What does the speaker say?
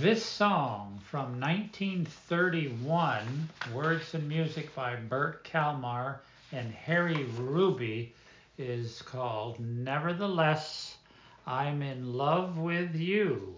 This song from 1931, words and music by Bert Kalmar and Harry Ruby, is called Nevertheless, I'm in Love with You.